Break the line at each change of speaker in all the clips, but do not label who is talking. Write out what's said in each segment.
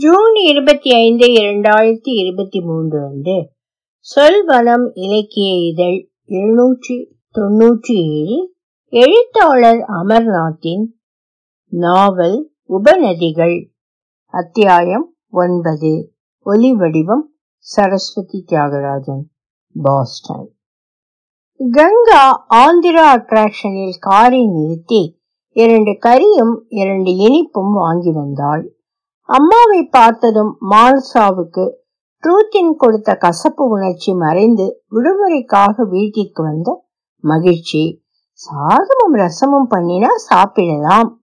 June இருபத்தி ஐந்து இரண்டாயிரத்தி இருபத்தி மூன்று அன்று சொல்வனம் இலக்கிய இதழ் இருநூற்றி தொன்னூற்றி ஏழு எழுத்தாளர் அமர்நாத்தின் நாவல் உபநதிகள் அத்தியாயம் ஒன்பது ஒலி வடிவம் சரஸ்வதி தியாகராஜன் பாஸ்டன். கங்கா ஆந்திரா அட்ராக்ஷனில் காரை நிறுத்தி இரண்டு கறியும் இரண்டு இனிப்பும் வாங்கி வந்தாள். அம்மாவை பார்த்ததும் மால்சாவுக்கு ட்ரூத்தின் கொடுத்த கசப்பு உணர்ச்சி மறைந்து விடுமுறைக்காக வீட்டிற்கு வந்த மகிழ்ச்சி. சாதமும் ரசமும் பண்ணினா சாப்பிடலாம்.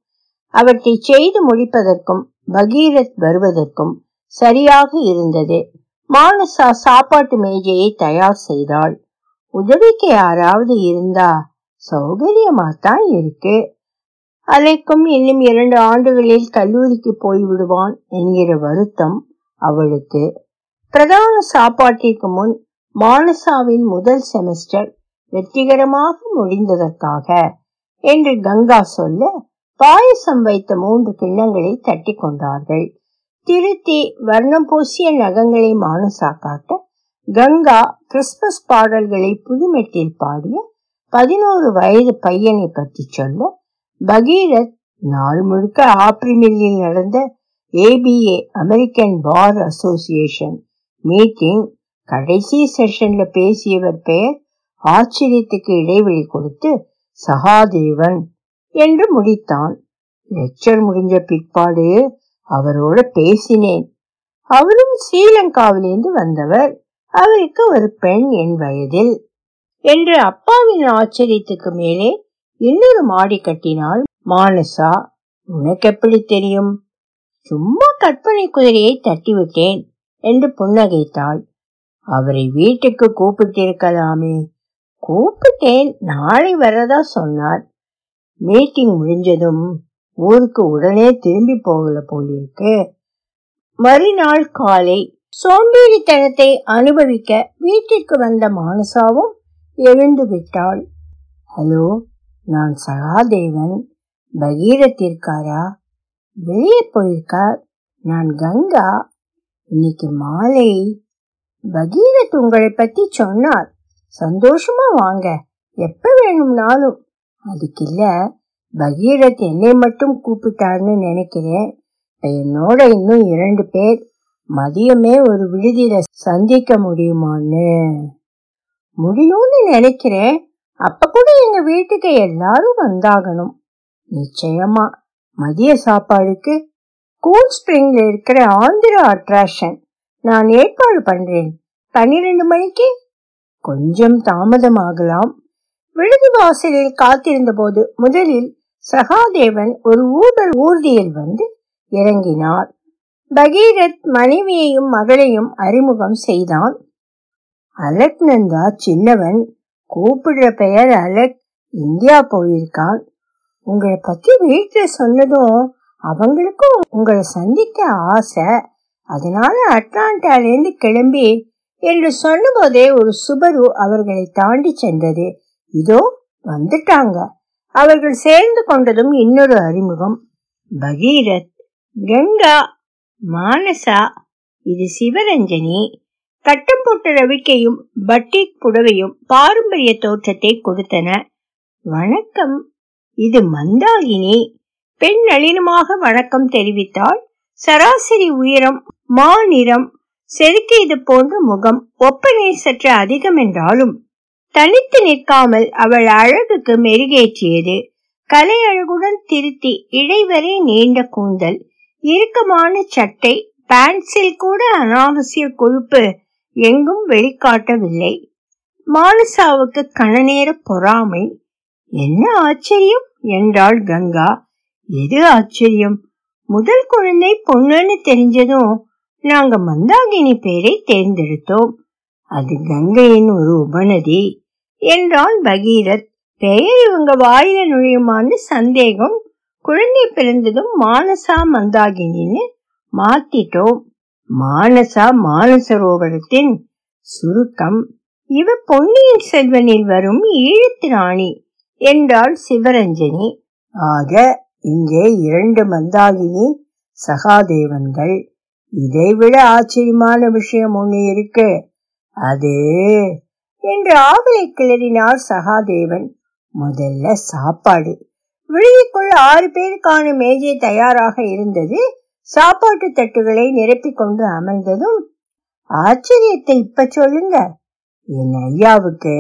அவற்றை செய்து முடிப்பதற்கும் பகீரத் வருவதற்கும் சரியாக இருந்தது. மானசா சாப்பாட்டு மேஜையை தயார் செய்தாள். உதவிக்கு யாராவது இருந்தா சௌகரியமாத்தான் இருக்கு. அலைக்கும் இன்னும் இரண்டு ஆண்டுகளில் கல்லூரிக்கு போய்விடுவான் என்கிற வருத்தம் அவளுக்கு. பிரதான சாப்பாட்டிற்கு முன் மானசாவின் முதல் செமஸ்டர் வெற்றிகரமாக முடிந்ததற்காக என்று கங்கா சொல்ல பாயசம் வைத்த மூன்று கிண்ணங்களை தட்டி கொண்டார்கள். திருத்தி வர்ணம் பூசிய நகங்களை மானசா காட்ட கங்கா கிறிஸ்துமஸ் பாடல்களை புதுமெட்டில் பாடிய பதினோரு வயது பையனை பற்றி சொல்ல பகீரத் நாள் முழுக்க ஆப்ரிமில்லில் நடந்த ABA American bar association meeting கடைசி செஷன்ல பேசியவர் பெயர் ஆச்சரியத்துக்கு இடைவெளி கொடுத்து சகாதேவன் என்று முடித்தான். லெக்சர் முடிஞ்ச பிற்பாடு அவரோட பேசினேன். அவரும் ஸ்ரீலங்காவிலிருந்து வந்தவர். அவருக்கு ஒரு பெண் என் வயதில். என்று அப்பாவின் ஆச்சரியத்துக்கு மேலே இன்னொரு மாடி கட்டினாள் மானசா உனக்கு எப்படி தெரியும்? சும்மா கற்பனை குதிரையை தட்டிவிட்டேன் என்று புன்னகைத்தாள். அவரை வீட்டுக்கு கூப்பிட்டிருக்கலாமே. கூப்பிட்டேன் நாளை வரதா சொன்னார். மீட்டிங் முடிஞ்சதும் ஊருக்கு உடனே திரும்பி போகல போலிருக்கு. மறுநாள் காலை சோம்பேறித்தனத்தை அனுபவிக்க வீட்டிற்கு வந்த மானசாவும் எழுந்து விட்டாள் ஹலோ நான் சகாதேவன். பகீரத் இருக்காரா வெளியே போயிருக்கார். நான் கங்கா. இன்னைக்கு மாலை. பகீரத் உங்களை பத்தி சொன்னார். சந்தோஷமா வாங்க. எப்ப வேணும்னாலும். அதுக்கு இல்ல பகீரத் என்னை மட்டும் கூப்பிட்டாருன்னு நினைக்கிறேன். என்னோட இன்னும் இரண்டு பேர். மதியமே ஒரு விடுதியில சந்திக்க முடியுமான்னு. முடியும்னு நினைக்கிறேன். அப்ப கூட எங்க வீட்டுக்கு எல்லாரும் வந்தாகணும். நிச்சயமா மதிய சாப்பாடுக்கு கூல் ஸ்பிரிங்ல இருக்கிற ஆந்திரா அட்ராக்ஷன் நான் ஏற்பாடு பண்றேன். பன்னிரண்டு மணிக்கு கொஞ்சம் தாமதமாகலாம். விடுதி வாசலில் காத்திருந்த போது முதலில் சகாதேவன் ஒரு ஊடல் ஊர்தியில் வந்து இறங்கினார். பகீரத் மனைவியையும் மகளையும் அறிமுகம் செய்தான். அலக்நந்தா சின்னவன் கூப்பிடுற பெயர் அலெக். இந்தியா போயிருக்கான் உங்களை பத்தி வீட்டுல சொன்னதும் அவங்களுக்கும் உங்களை சந்திக்க ஆசை. அதனால அட்லாண்டாலேருந்து கிளம்பி என்று சொன்னபோதே ஒரு சுபரு அவர்களை தாண்டி சென்றது. இதோ வந்துட்டாங்க. அவர்கள் சேர்ந்து கொண்டதும் இன்னொரு அறிமுகம். பகீரத் கங்கா மானசா இது சிவரஞ்சனி கட்டம் போட்ட ரவிக்கையும் பட்டிக் புடவையும் பாரம்பரிய தோற்றத்தை கொடுத்தன. வணக்கம். இது மந்தாகினி. பெண் நளினமாக வணக்கம் தெரிவித்தாள். சராசரி உயரம் மாநிறம் செதுக்கியது போன்ற முகம் ஒப்பனை சற்று அதிகம் என்றாலும் தனித்து நிற்காமல் அவள் அழகுக்கு மெருகேற்றியது. கலை அழகுடன் திருத்தி இடைவரை நீண்ட கூந்தல் இறுக்கமான சட்டை பேண்ட்ஸில் கூட அனாவசிய கொழுப்பு எங்கும் வெளிக்காட்டவில்லை. மானசாவுக்கு கணநேர பொறாமை. என்ன ஆச்சரியம் என்றாள் கங்கா. எது ஆச்சரியம்? முதல் குழந்தை பொண்ணுன்னு தெரிஞ்சதும் நாங்க மந்தாகினி பேரை தேர்ந்தெடுத்தோம். அது கங்கையின் ஒரு உபநதி என்றான் பகீரத். பெயர் இவங்க வாயில நுழையுமான்னு சந்தேகம். குழந்தை பிறந்ததும் மானசா மந்தாகினின்னு மாத்திட்டோம். மானசா மானசரோவரத்தின் சுருக்கம் இவ பொன்னியின் செல்வனில் வரும் ஈழத்து ராணி என்றாள் சிவரஞ்சனி. ஆக இங்கே இரண்டு மந்தாகினி சகாதேவன்கள். இதைவிட ஆச்சரியமான விஷயம் ஒண்ணு இருக்கு. அது என்று ஆவலை கிளறினார் சகாதேவன். முதல்ல சாப்பாடு. விடுதிக்குள் ஆறு பேருக்கான மேஜை தயாராக இருந்தது. சாப்பாட்டு தட்டுகளை நிரப்பிக்கொண்டு அமர்ந்ததும் ஆச்சரியத்தை இப்ப சொல்லுங்க. என் ஐயாவுக்கு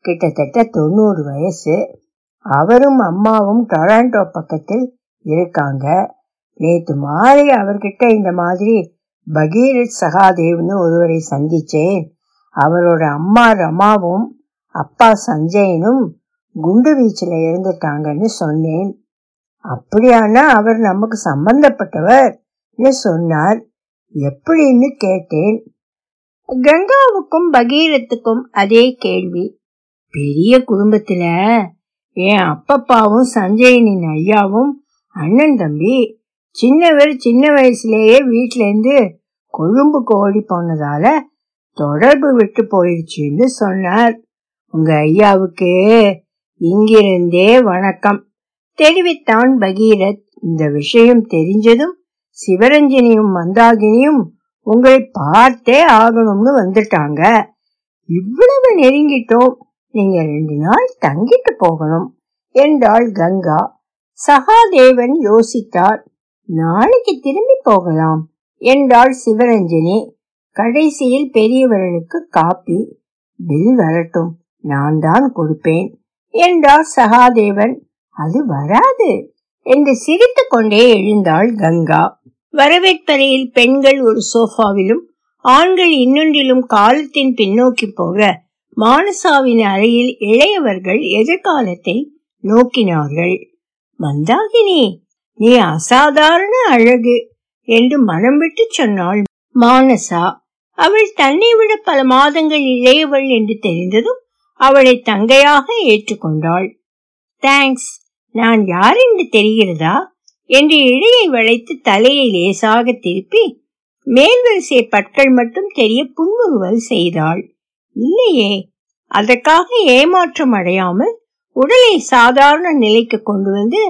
கிட்டத்தட்ட தொண்ணூறு வயசு. அவரும் அம்மாவும் டொராண்டோ பக்கத்தில் இருக்காங்க. நேத்து மாலை அவர்கிட்ட இந்த மாதிரி பகீரத் சகாதேவ்னு ஒருவரை சந்திச்சேன். அவரோட அம்மா ரமாவும் அப்பா சஞ்சயனும் குண்டு வீச்சுல இருந்துட்டாங்கன்னு சொன்னேன். அப்படியானா அவர் நமக்கு சம்பந்தப்பட்டவர்? சொன்னார். எப்படின்னு கேட்டேன். கங்காவுக்கும் பகீரத்துக்கும் அதே கேள்வி. பெரிய குடும்பத்துல என் அப்பப்பாவும் சஞ்சயனின் ஐயாவும் அண்ணன் தம்பி சின்னவர் சின்ன வயசுலயே வீட்ல இருந்து கொழும்புக்கு ஓடி போனதால தொடர்பு விட்டு போயிடுச்சுன்னு சொன்னார். உங்க ஐயாவுக்கு இங்கிருந்தே வணக்கம். தெரிவித்தான் பகீரத். இந்த விஷயம் தெரிஞ்சதும் சிவரஞ்சனியும் மந்தாகினியும் உங்களை பார்த்தே ஆகணும்னு வந்துட்டாங்க. இவ்வளவு நெருங்கிட்டோம். நீங்க ரெண்டு நாள் தங்கிட்டு போகணும் என்றாள் கங்கா. சகாதேவன் யோசித்தார். நாளைக்கு திரும்பி போகலாம் என்றாள் சிவரஞ்சனி. கடைசியில் பெரியவர்களுக்கு காப்பி பில் வரட்டும் நான் தான் கொடுப்பேன் என்றார் சகாதேவன். அது வராது என்று சிரித்து கொண்டே எழுந்தாள் கங்கா. வரவேற்பறையில் பெண்கள் ஒரு சோஃபாவிலும் ஆண்கள் இன்னொன்றிலும் காலத்தின் பின்னோக்கி போக மானசாவின் அறையில் இளையவர்கள் எதிர்காலத்தை நோக்கினார்கள். மந்தாகினி நீ அசாதாரண அழகு என்று மனம் விட்டு சொன்னாள் மானசா. அவள் தன்னை விட பல மாதங்கள் இளையவள் என்று தெரிந்ததும் அவளை தங்கையாக ஏற்றுக்கொண்டாள். தேங்க்ஸ் நான் யார் என்று தெரிகிறதா? என்று இழையை வளைத்து தலையை லேசாக திருப்பி மேல்வரிசை பற்கள் மட்டும் தெரிய புன்முறுவல் செய்தாள். இல்லையே அதற்காக ஏமாற்றம் அடையாமல் உடலை சாதாரண நிலைக்கு கொண்டு வந்து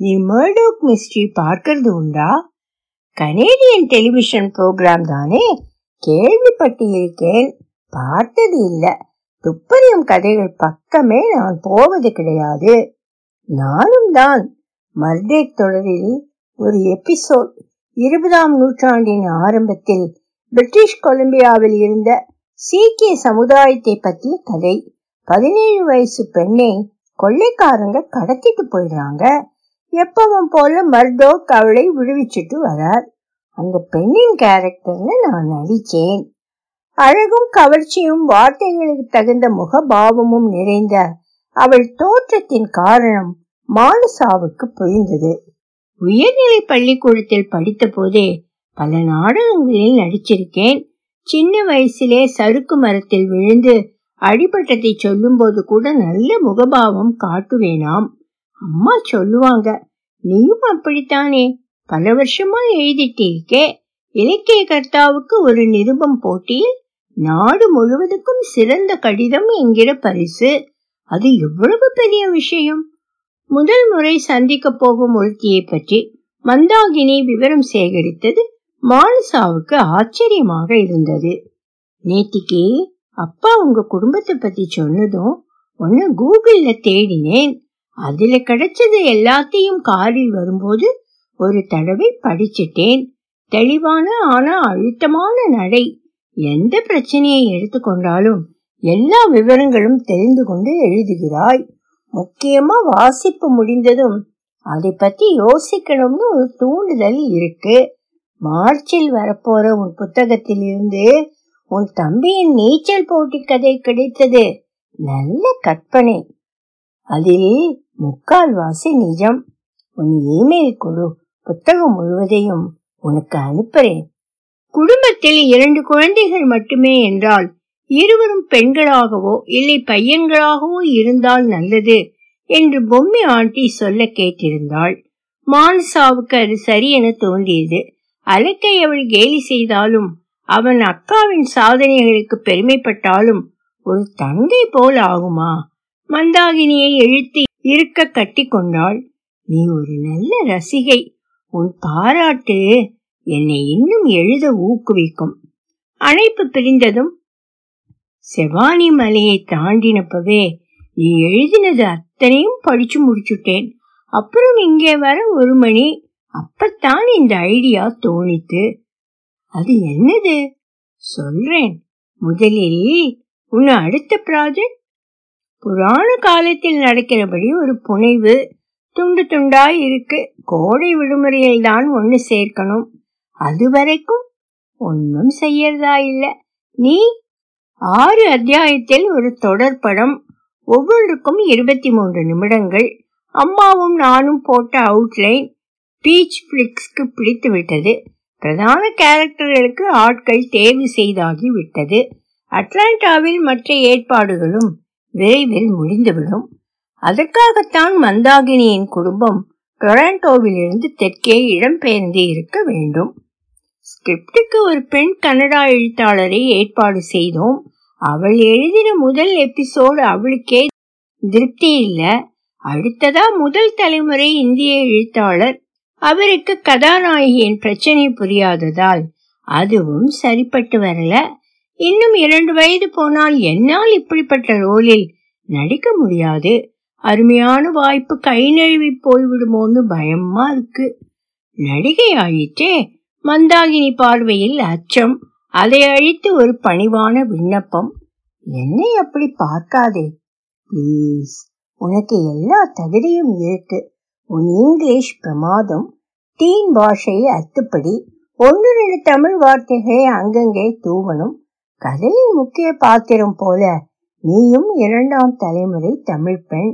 நீ மர்டோக் மிஸ்ட்ரி பார்க்கறது உண்டா? கனேடியன் டெலிவிஷன் ப்ரோக்ராம் தானே? கேள்விப்பட்டு இருக்கேன் பார்த்தது இல்ல. துப்பறியும் கதைகள் பக்கமே நான் போவது கிடையாது. நானும் தான் மர்டேக் தொடரில் ஒரு எபிசோட் இருபதாம் நூற்றாண்டின் ஆரம்பத்தில் பிரிட்டிஷ் கொலம்பியாவில் இருந்த சீக்கிய சமுதாயத்தை பற்றிய கதை. பதினேழு வயசு பெண்ணை கொள்ளைக்காரங்க கடத்திட்டு போயிடுறாங்க. எப்பவும் போல மர்டோ அவளை விடுவிச்சிட்டு வரார். அந்த பெண்ணின் கேரக்டர்ல நான் நடிச்சேன் அழகும் கவர்ச்சியும் வார்த்தைகளுக்கு தகுந்த முகபாவமும் நிறைந்த அவள் தோற்றத்தின் காரணம் மானசாவுக்கு புரிந்தது. உயர்நிலை பள்ளிக்கூடத்தில் படித்த போதே பல நாடகங்களில் நடிச்சிருக்கேன். சின்ன வயசிலே சறுக்கு மரத்தில் விழுந்து அடிபட்டதை சொல்லும் போது கூட நல்ல முகபாவம் காட்டுவேனாம். அம்மா சொல்லுவாங்க நீயும் அப்படித்தானே? பல வருஷமா எழுதிட்டு இருக்கே இலக்கிய கர்த்தாவுக்கு ஒரு நிருபம் போட்டியில் நாடு முழுவதுக்கும் சிறந்த கடிதம் என்கிற பரிசு. அது எவ்வளவு பெரிய விஷயம்? முதல் முறை சந்திக்க போகும் ஒருத்தியை பற்றி மந்தாகினி விவரம் சேகரித்தது மானசாவுக்கு ஆச்சரியமாக இருந்தது. நேத்திக்கு அப்பா உங்க குடும்பத்தை பத்தி சொன்னதும் ஒன்னு கூகுள்ல தேடினேன். அதுல கிடைச்சது எல்லாத்தையும் காரில் வரும்போது ஒரு தடவை படிச்சிட்டேன். தெளிவான ஆனா அழுத்தமான நடை. எந்த பிரச்சனையை எடுத்துக்கொண்டாலும் எல்லா விவரங்களும் தெரிந்து கொண்டு எழுதுகிறாய். முக்கியமா வாசிப்பு முடிந்ததும் அதை பத்தி யோசிக்கணும்னு ஒரு தூண்டுதல் இருக்கு. மார்ச்சில் வரப்போற உன் புத்தகத்தில் இருந்து உன் தம்பியின் நீச்சல் போட்டி கதை கிடைத்தது. நல்ல கற்பனை. அதில் முக்கால்வாசி நிஜம். உன் இமெயில் குழு புத்தகம் முழுவதையும் உனக்கு அனுப்புறேன். குடும்பத்தில் இரண்டு குழந்தைகள் மட்டுமே என்றால் இருவரும் பெண்களாகவோ இல்லை பையன்களாகவோ இருந்தால் நல்லது என்று பொம்மி ஆண்டி சொல்ல கேட்டிருந்தாள். மானசாவுக்கு அது சரி என தோன்றியது. அலக்கை அவள் கேலி செய்தாலும் அவன் அக்காவின் சாதனைகளுக்கு பெருமைப்பட்டாலும் ஒரு தங்கை போல் ஆகுமா? மந்தாகினியை இழுத்து இருக்க கட்டி கொண்டாள். நீ ஒரு நல்ல ரசிகை. உன் பாராட்டு என்னை இன்னும் எழுத ஊக்குவிக்கும். அழைப்பு பிரிந்ததும் செவானி மலையை தாண்டினப்பவே நீ எழுதினது அத்தனையும் படிச்சு முடிச்சுட்டேன். அப்புறம் இங்கே வர ஒரு மணி அப்பத்தான் இந்த ஐடியா தோணித்து அது என்னது? சொல்றேன். முதலில் உன் அடுத்த ப்ராஜெக்ட்? புராண காலத்தில் நடக்கிறபடி ஒரு புனைவு. துண்டு துண்டா இருக்கு. கோடை விடுமுறையில் தான் ஒன்னு சேர்க்கணும். அது வரைக்கும் ஒன்னும் செய்யறதா இல்ல. நீ ஆறு அத்தியாயத்தில் ஒரு தொடர் படம் ஒவ்வொன்றுக்கும் இருபத்தி மூன்று நிமிடங்கள். அம்மாவும் நானும் போட்ட அவுட்லைன் பீச் பிளிக்ஸ்க்கு பிடித்து விட்டது. பிரதான கேரக்டர்களுக்கு ஆட்கள் தேர்வு செய்தாகி விட்டது. அட்லாண்டாவில் மற்ற ஏற்பாடுகளும் விரைவில் முடிந்துவிடும். அதற்காகத்தான் மந்தாகினியின் குடும்பம் டொராண்டோவில் இருந்து தெற்கே இடம்பெயர்ந்து இருக்க வேண்டும். ஸ்கிரிப்டுக்கு ஒரு பெண் கன்னடா எழுத்தாளரை ஏற்பாடு செய்தோம். அவள் எழுதின முதல் எபிசோடு அவளுக்கே திருப்தி இல்ல. அடுத்ததா முதல் தலைமுறை இந்திய எழுத்தாளர். அவருக்கு கதாநாயகியின் பிரச்சனை புரியாததால் அதுவும் சரிப்பட்டு வரல. இன்னும் இரண்டு வயது போனால் என்னால் இப்படிப்பட்ட ரோலில் நடிக்க முடியாது. அருமையான வாய்ப்பு கை நழுவி போய்விடுமோன்னு பயமா இருக்கு. நடிகை ஆயிட்டே மந்தாகினி பார்வையில் அச்சம். அதை அழித்து ஒரு பணிவான விண்ணப்பம். என்னை அப்படி பார்க்காதே. ப்ளீஸ் உனக்கு எல்லா தகுதியும் இருக்கு. உன் இங்கிலீஷ் பிரமாதம் டீன் பாஷை அத்துப்படி ஒன்று ரெண்டு தமிழ் வார்த்தைகளை அங்கங்கே தூவணும். கதையின் முக்கிய பாத்திரம் போல நீயும் இரண்டாம் தலைமுறை தமிழ் பெண்.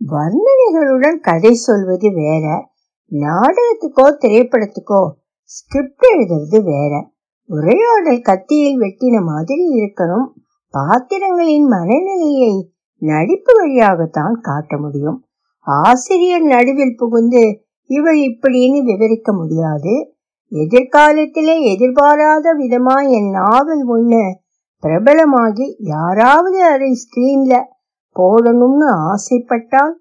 வர்ணனைகளுடன் கதை சொல்வது வேற. நாடகத்துக்கோ திரைப்படத்துக்கோ ஸ்கிரிப்ட் எழுதுறது வேற. உரையாடல் கத்தியில் வெட்டின மாதிரி இருக்கணும். பாத்திரங்களின் மனநிலையை நடிப்பு வழியாகத்தான் காட்ட முடியும். ஆசிரியர் நடுவில் புகுந்து இவள் இப்படின்னு விவரிக்க முடியாது. எதிர்காலத்திலே எதிர்பாராத விதமா என் நாவல் ஒண்ணு பிரபலமாகி யாராவது அதை ஸ்கிரீன்ல போடணும்னு ஆசைப்பட்டால்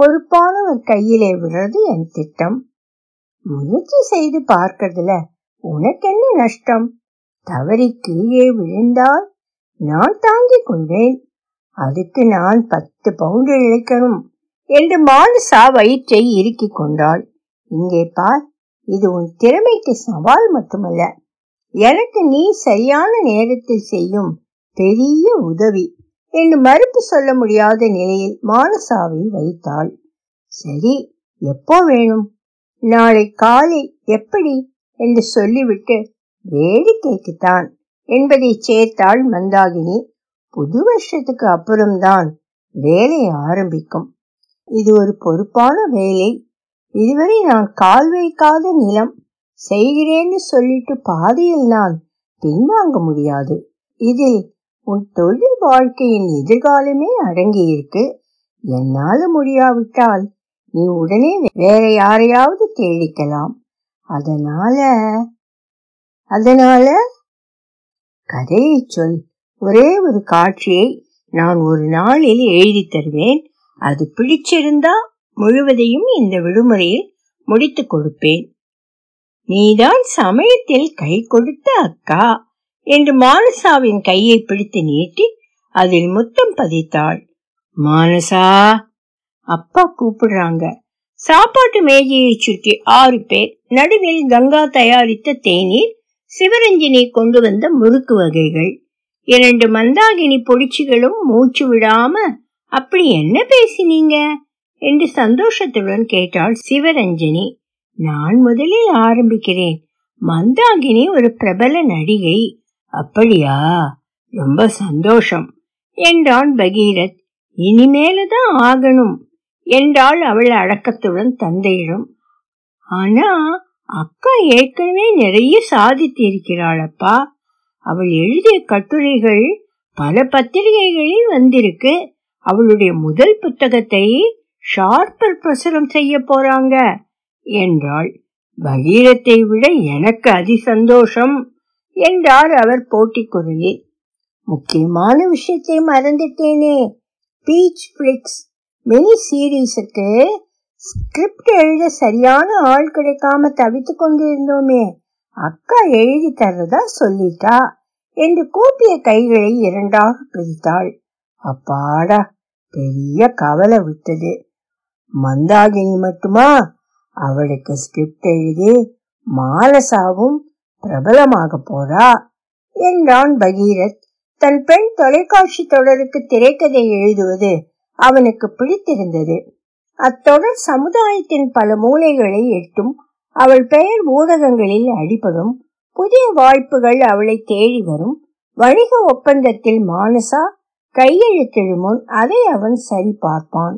பொறுப்பானவர் கையிலே விடுறது என் திட்டம். முயற்சி செய்து பார்க்கறதுல உனக்கு என்ன நஷ்டம்? தவறி கீழே விழுந்தால் நான் தாங்கிக் கொள்வேன் அதுக்கு நான் பத்து பவுண்டு இழைக்கணும் என்று மானுசா வயிற்றை இறுக்கிக் கொண்டாள். இங்கே பார் இது உன் திறமைக்கு சவால் மட்டுமல்ல. எனக்கு நீ சரியான நேரத்தில் செய்யும் பெரிய உதவி என்று மறுப்பு சொல்ல முடியாத நிலையில் மானசாவை வைத்தாள். சரி எப்போ வேணும்? நாளை காலை எப்படி என்று சொல்லிவிட்டு வேடிக்கைக்குத்தான் என்பதை சேர்த்தாள் மந்தாகினி. புது வருஷத்துக்கு அப்புறம்தான் வேலை ஆரம்பிக்கும். இது ஒரு பொறுப்பான வேலை. இதுவரை நான் கால் வைக்காத நிலம் செய்கிறேன்னு சொல்லிட்டு பாதியில் நான் பின்வாங்க முடியாது. இதில் உன் தொழில் வாழ்க்கையின் எதிர்காலமே அடங்கி இருக்கு என்னால முடியாவிட்டால் நீ உடனே வேற யாரையாவது தேடிக்கலாம். அதனால அதனால கதையை சொல். ஒரே ஒரு காட்சியை நான் ஒரு நாளில் எழுதி தருவேன். அது பிடிச்சிருந்தா முழுவதையும் இந்த விடுமுறையில் முடித்து கொடுப்பேன். நீதான் சமயத்தில் கை கொடுத்த அக்கா என்று மானசாவின் கையை பிடித்து நீட்டி அதில் முத்தம் பதித்தாள். மானசா அப்பா கூப்பிடுறாங்க. சாப்பாட்டு மேஜையை சுற்றி ஆறு பேர் நடுவில் கங்கா தயாரித்த தேநீர் சிவரஞ்சினி கொண்டு வந்த முறுக்கு வகைகள். இரண்டு மந்தாகினி பொடிச்சுகளும் மூச்சு விடாம அப்படி என்ன பேசினீங்க? என்று சந்தோஷத்துடன் கேட்டாள் சிவரஞ்சனி. நான் முதலில் ஆரம்பிக்கிறேன். மந்தாகினி ஒரு பிரபல நடிகை. அப்படியா? ரொம்ப சந்தோஷம். என்றான் பகீரத். இனிமேலதான் ஆகணும். என்றாள் அவள் அடக்கத்துடன் தந்தையிடம். ஆனா அக்கா ஏற்கனவே நிறைய சாதித்து அப்பா அவள் எழுதிய கட்டுரைகள் பல பத்திரிகைகளில் வந்திருக்கு. அவளுடைய முதல் புத்தகத்தை ஷார்ப்பர் பிரசுரம் செய்ய போறாங்க என்றாள். பகீரத்தை விட எனக்கு அதி சந்தோஷம் என்றார் அவர் போட்டி குரலில். முக்கியமான விஷயத்தை மறந்துட்டேனே. பீச் பிளிக்ஸ் மினி சீரீஸுக்கு ஸ்கிரிப்ட் எழுத சரியான ஆள் கிடைக்காம தவித்து கொண்டிருந்தோமே. அக்கா எழுதி தர்றதா சொல்லிட்டா என்று கூப்பிய கைகளை இரண்டாக பிரித்தாள். அப்பாடா பெரிய கவலை விட்டது. மந்தாகினி மட்டுமா? அவளுக்கு ஸ்கிரிப்ட் எழுதி மாலசாவும் பிரபலமாக போறா என்றான் பகீரத். தன் பெண் தொலைக்காட்சி தொடருக்கு திரைக்கதை எழுதுவது அவனுக்கு பிடித்திருந்தது. அத்தொடர் சமுதாயத்தின் பல மூலைகளை எட்டும் அவள் பெயர் ஊடகங்களில் அடிபடும் புதிய வாய்ப்புகள் அவளை தேடி வரும். வணிக ஒப்பந்தத்தில் மானசா கையெழுத்திடும் முன் அதை அவன் சரி பார்ப்பான்.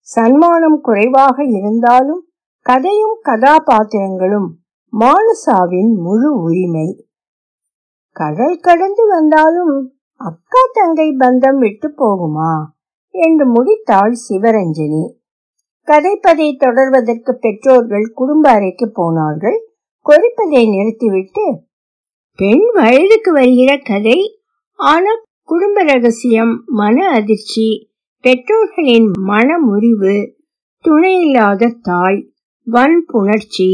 சன்மானம் குறைவாக இருந்தாலும் கதையும் கதாபாத்திரங்களும் மானசாவின் முழு உரிமை. கடல் கடந்து வந்தாலும் அக்கா தங்கை பந்தம் விட்டு போகுமா? என்று முடித்தாள் சிவரஞ்சனி. கதைப்பதை தொடர்வதற்கு பெற்றோர்கள் குடும்ப அறைக்கு போனார்கள். கொதிப்பதை நிறுத்திவிட்டு பெண் வயதுக்கு வருகிற கதை. ஆனால் குடும்ப ரகசியம் மன அதிர்ச்சி பெற்றோர்களின் மன முறிவு துணையில்லாத தாய் வன் புணர்ச்சி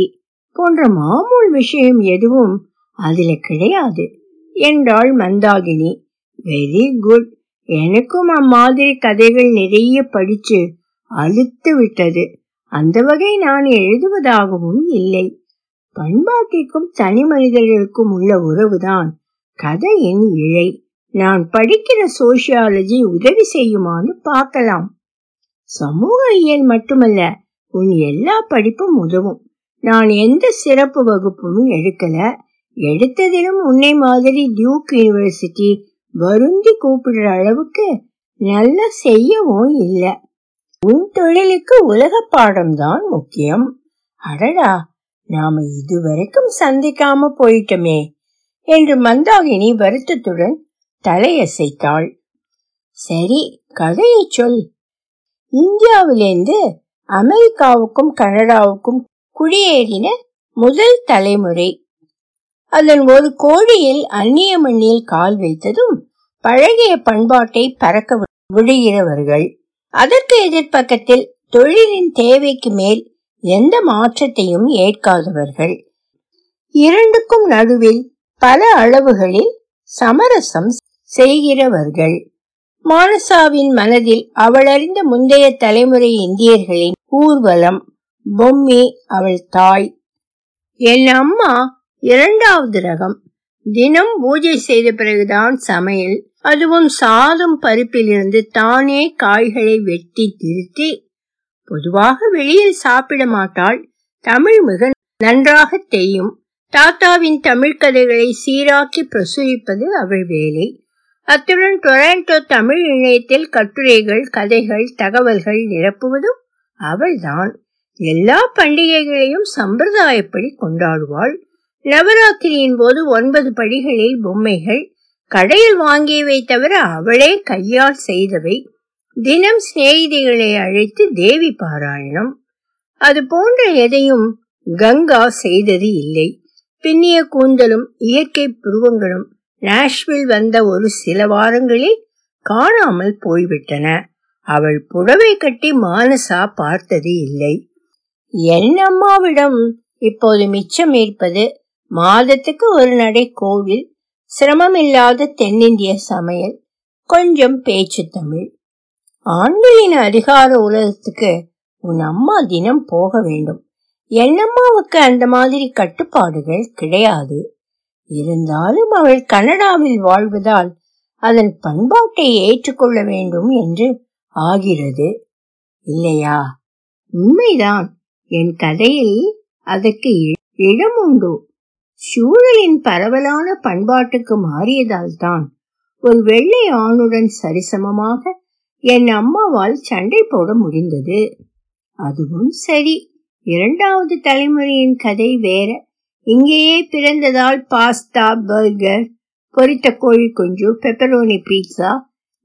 போன்ற மாமூல் விஷயம் எதுவும் அதில் கிடையாது என்றாள் மந்தாகினி. Very good. எனக்கும் அம்மாதிரி கதைகள் நிறைய படிச்சு அழுத்து விட்டது. அந்த வகை நான் எழுதுவதாகவும் இல்லை. பண்பாட்டிற்கும் தனி மனிதர்களுக்கும் உள்ள உறவுதான் கதையின் இழை. நான் படிக்கிற சோசியாலஜி உதவி செய்யுமான்னு பார்க்கலாம். சமூக இயல் மட்டுமல்ல உன் எல்லா படிப்பும் உதவும். நான் எந்த சிறப்பு வகுப்பும் எடுக்கல. எடுத்ததிலும் உன்னை மாதிரி டியூக் யூனிவர்சிட்டி வருந்தி கூப்பிடுற அளவுக்கு நல்லா செய்யவும் இல்ல. உன் தொழிலுக்கு உலக பாடம் தான் முக்கியம். அடடா நாம இதுவரைக்கும் சந்திக்காம போயிட்டோமே என்று மந்தாகினி வருத்தத்துடன் தலையசைத்தாள். சரி கதையை சொல். இந்தியாவிலிருந்து அமெரிக்காவுக்கும் கனடாவுக்கும் குடியேறின முதல் தலைமுறை. அதன் ஒரு கோழியில் அந்நிய மண்ணில் கால் வைத்ததும் பழகிய பண்பாட்டை பறக்க விடுகிறவர்கள். அதற்கு எதிர்ப்பக்கத்தில் தொழிலின் தேவைக்கு மேல் எந்த மாற்றத்தையும் ஏற்காதவர்கள். இரண்டுக்கும் நடுவில் பல அளவுகளில் சமரசம் செய்கிறவர்கள். மானசாவின் மனதில் அவளறிந்த முந்தைய தலைமுறை இந்தியர்களின் ஊர்வலம் பொம்மி அவள் தாய். என் அம்மா இரண்டாவது ரகம் தினம் பூஜை செய்த பிறகுதான் சமையல். அதுவும் சாதம் பருப்பிலிருந்து தானே காய்களை வெட்டி திருத்தி பொதுவாக வெளியில் சாப்பிட மாட்டாள். தமிழ் மிக நன்றாக தெரியும். தாத்தாவின் தமிழ் கதைகளை சீராக்கி பிரசுரிப்பது அவள் வேலை. அத்துடன் டொராண்டோ தமிழ் இணையத்தில் கட்டுரைகள் கதைகள் தகவல்கள் நிரப்புவதும் அவள்தான். எல்லா பண்டிகைகளையும் சம்பிரதாயப்படி கொண்டாடுவாள். நவராத்திரியின் போது ஒன்பது படிகளில் பொம்மைகள் கடையில் வாங்கியவை தவிர அவளே கையால் செய்தவை. தினம் சிநேகிதிகளை அழைத்து தேவி பாராயணம். அது போன்ற எதையும் கங்கா செய்தது இல்லை. பின்னிய கூந்தலும் இயற்கை புருவங்களும் நாஷ்வில் வந்த ஒரு சில வாரங்களில் காணாமல் போய்விட்டன. அவள் புடவை கட்டி மானசா பார்த்தது இல்லை. என் அம்மாவிடம் இப்போது மிச்சம் இருப்பது? மாதத்துக்கு ஒரு நடை கோவில் சிரமமில்லாத தென்னிந்திய சமையல் கொஞ்சம் பேச்சு தமிழ். ஆண்களின் அதிகார உலகத்துக்கு உன் அம்மா தினம் போக வேண்டும். என்னம்மாவுக்கு அந்த மாதிரி கட்டுப்பாடுகள் கிடையாது. இருந்தாலும் அவள் கனடாவில் வாழ்வதால் அதன் பண்பாட்டை ஏற்றுக்கொள்ள வேண்டும் என்று ஆகிறது. இல்லையா? உண்மைதான். என் கதையில் அதற்கு இடம் உண்டு. சூழலின் பரவலான பண்பாட்டுக்கு மாறியதால் தான் ஒரு வெள்ளை ஆணுடன் சரிசமமாக என் அம்மாவால் சண்டை போட முடிந்தது. அதுவும் சரி. இரண்டாவது தலைமுறையின் கதை வேற. இங்கேயே பிறந்ததால் பாஸ்தா பர்கர் பொரித்த கோழி குஞ்சு பெப்பரோனி பீட்சா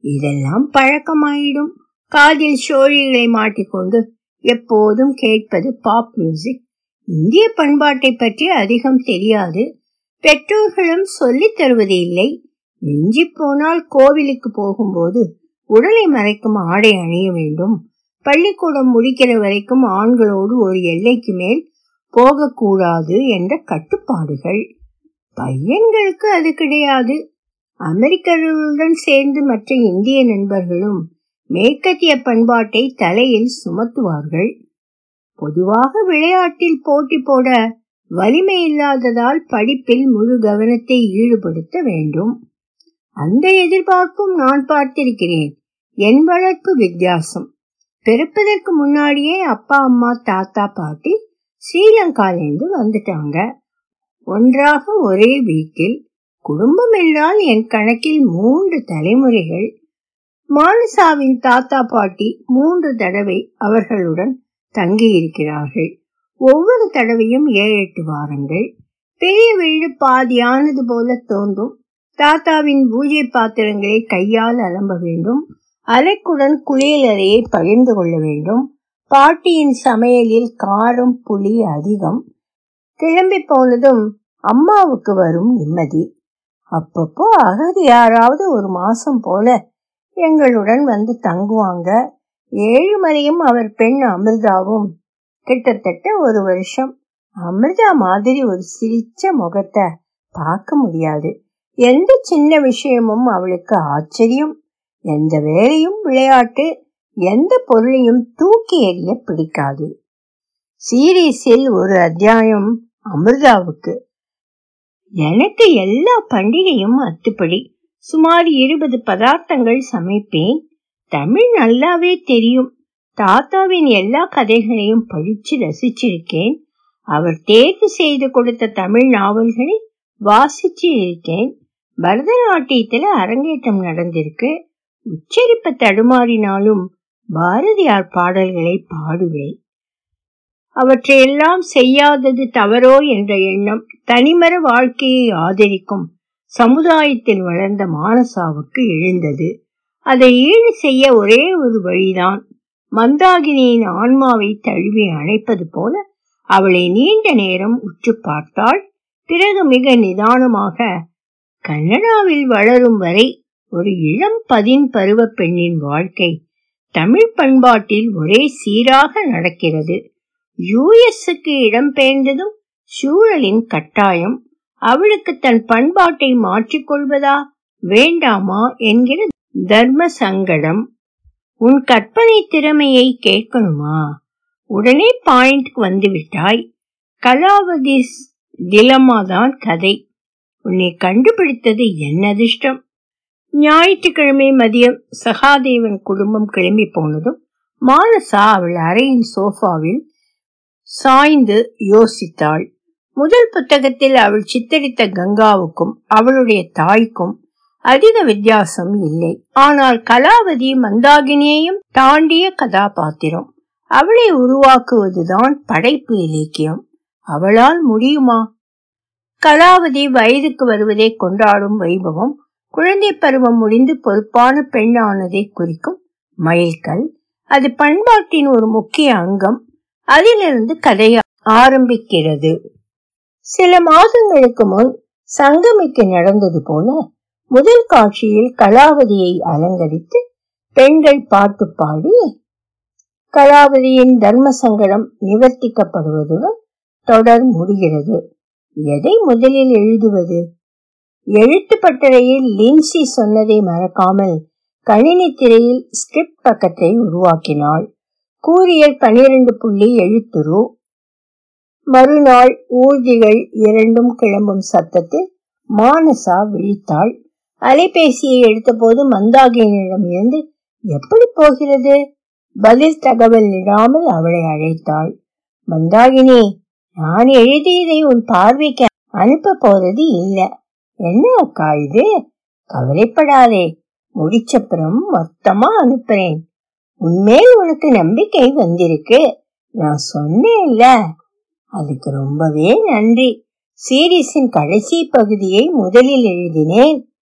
இதெல்லாம் பழக்கமாயிடும். காதில் சோழிகளை மாட்டிக்கொண்டு எப்போதும் கேட்பது பாப் மியூசிக் இந்திய பண்பாட்டை பற்றி அதிகம் தெரியாது. பெற்றோர்களும் சொல்லித் தருவது இல்லை. மிஞ்சி போனால் கோவிலுக்கு போகும்போது உடலை மறைக்கும் ஆடை அணிய வேண்டும். பள்ளிக்கூடம் முடிக்கிற வரைக்கும் ஆண்களோடு ஒரு எல்லைக்கு மேல் போகக்கூடாது என்ற கட்டுப்பாடுகள். பையன்களுக்கு அது கிடையாது. அமெரிக்கர்களுடன் சேர்ந்து மற்ற இந்திய நண்பர்களும் மேற்கத்திய பண்பாட்டை தலையில் சுமத்துவார்கள். பொதுவாக விளையாட்டில் போட்டி போட வலிமை இல்லாததால் படிப்பில் முழு கவனத்தை ஈடுபடுத்த வேண்டும். அந்த எதிர்பார்ப்பும் நான் பார்த்திருக்கிறேன். என் வளர்ப்பு வித்தியாசம். பிறப்பதற்கு முன்னாடியே அப்பா அம்மா தாத்தா பாட்டி ஸ்ரீலங்காலேருந்து வந்துட்டாங்க. ஒன்றாக ஒரே வீட்டில். குடும்பம் என்றால் என் கணக்கில் மூன்று தலைமுறைகள். மானுசாவின் தாத்தா பாட்டி மூன்று தடவை அவர்களுடன் தங்கியிருக்கிறார்கள். ஒவ்வொரு தடவையும் ஏழு எட்டு வாரங்கள். பெரிய வீடு பாதியானது போல தோன்றும். தாத்தாவின் பூஜை பாத்திரங்களை கையால் அலம்ப வேண்டும். அலைக்குடன் குளியலறையை பகிர்ந்து கொள்ள வேண்டும். பாட்டியின் சமையலில் காரம் புளி அதிகம். கிளம்பி போனதும் அம்மாவுக்கு வரும் நிம்மதி. அப்பப்போ அகதி யாராவது ஒரு மாசம் போல எங்களுடன் வந்து தங்குவாங்க. ஏழுமலையும் அவர் பெண் அமிர்தாவும். கிட்டத்தட்ட ஒரு வருஷம் அமிர்தா மாதிரி ஒரு சிரிச்ச முகத்தை பார்க்க முடியாது. எந்த சின்ன விஷயமும் அவளுக்கு ஆச்சரியம். எந்த வேலையும் விளையாட்டு எந்த பொருளையும் தூக்கி எறிய பிடிக்காது. சீரீஸில் ஒரு அத்தியாயம் அமிர்தாவுக்கு. எனக்கு எல்லா பண்டிகையும் அத்துப்படி சுமார் இருபது பதார்த்தங்கள் சமைப்பேன். தமிழ் நல்லாவே தெரியும். தாத்தாவின் எல்லா கதைகளையும் படிச்சு ரசிச்சிருக்கேன். அவர் தேர்வு செய்து கொடுத்த தமிழ் நாவல்களை வாசிச்சு இருக்கேன். பரதநாட்டியத்துல அரங்கேற்றம் நடந்திருக்கு. உச்சரிப்பு தடுமாறினாலும் பாரதியார் பாடல்களை பாடுவேன். அவற்றையெல்லாம் செய்யாதது தவறோ என்ற எண்ணம் தனிமர வாழ்க்கையை ஆதரிக்கும் சமுதாயத்தில் வளர்ந்த மானசாவுக்கு எழுந்தது. அதை ஈடு செய்ய ஒரே ஒரு வழிதான்? மந்தாகினியின் ஆன்மாவை தழுவி அணைப்பது போல அவளை நீண்ட நேரம் உற்று பார்த்தாள். பிறகு மிக நிதானமாக கன்னடாவில் வளரும் வரை ஒரு இளம் பதின் பருவ பெண்ணின் வாழ்க்கை தமிழ் பண்பாட்டில் ஒரே சீராக நடக்கிறது. யுஎஸ்க்கு இடம்பெயர்ந்ததும் சூழலின் கட்டாயம். அவளுக்கு தன் பண்பாட்டை மாற்றிக்கொள்வதா வேண்டாமா? என்கிற தர்ம சங்கடம் உன் கற்பனை திறமையை கேட்கணுமா? உடனே பாயிண்ட்க்கு வந்து விட்டாய் கலாவதிஸ் டிலமா தான் கதை. உன்னை கண்டுபிடித்தது என்ன அதிர்ஷ்டம். ஞாயிற்றுக்கிழமை மதியம் சகாதேவன் குடும்பம் கிளம்பி போனதும் மானசா அவள் அறையின் சோஃபாவில் சாய்ந்து யோசித்தாள். முதல் புத்தகத்தில் அவள் சித்தரித்த கங்காவுக்கும் அவளுடைய தாய்க்கும் அதிக வித்தியாசம் இல்லை. ஆனால் கலாவதி மந்தாகினியையும் தாண்டிய கதாபாத்திரம். அவளை உருவாக்குவதுதான் படைப்பு இலக்கியம். அவளால் முடியுமா? கலாவதி வயதுக்கு வருவதை கொண்டாடும் வைபவம் குழந்தை பருவம் முடிந்து பொறுப்பான பெண்ணானதை குறிக்கும் மயில்கல் அது பண்பாட்டின் ஒரு முக்கிய அங்கம். அதிலிருந்து கதை ஆரம்பிக்கிறது. சில மாதங்களுக்கு முன் சங்கமிக்கு நடந்தது போல முதல் காட்சியில் கலாவதியை அலங்கரித்து பெண்கள் பாட்டு பாடி கலாவதியின் தர்ம சங்கடம் நிவர்த்திக்கப்படுவதுடன் தொடர் முடிகிறது. எதை முதலில் எழுதுவது? எழுத்து பட்டறையில் லின்சி சொன்னதை மறக்காமல் கணினி திரையில் ஸ்கிரிப்ட் பக்கத்தை உருவாக்கினாள். கூறியல் பனிரெண்டு புள்ளி எழுத்துரு மறுநாள் ஊர்திகள் இரண்டும் கிளம்பும் சத்தத்தில் மானசா விழித்தாள். அலைபேசியை எடுத்தபோது மந்தாகினியிடம் இருந்து எப்படி போகிறது? பதில் தகவல் இடாமல் அவளை அழைத்தாள். மந்தாகினி நான் எழுதியதை உன் பார்வைக்கு அனுப்ப போறது இல்ல. என்ன அக்கா இது? கவலைப்படாதே. முடிச்சப்புறம் மொத்தமா அனுப்புறேன். உண்மையில் உனக்கு நம்பிக்கை வந்திருக்கு. நான் சொன்னேன்ல. அதுக்கு ரொம்பவே நன்றி. சீரீஸின் கடைசி பகுதியை முதலில் எழுதினேன்.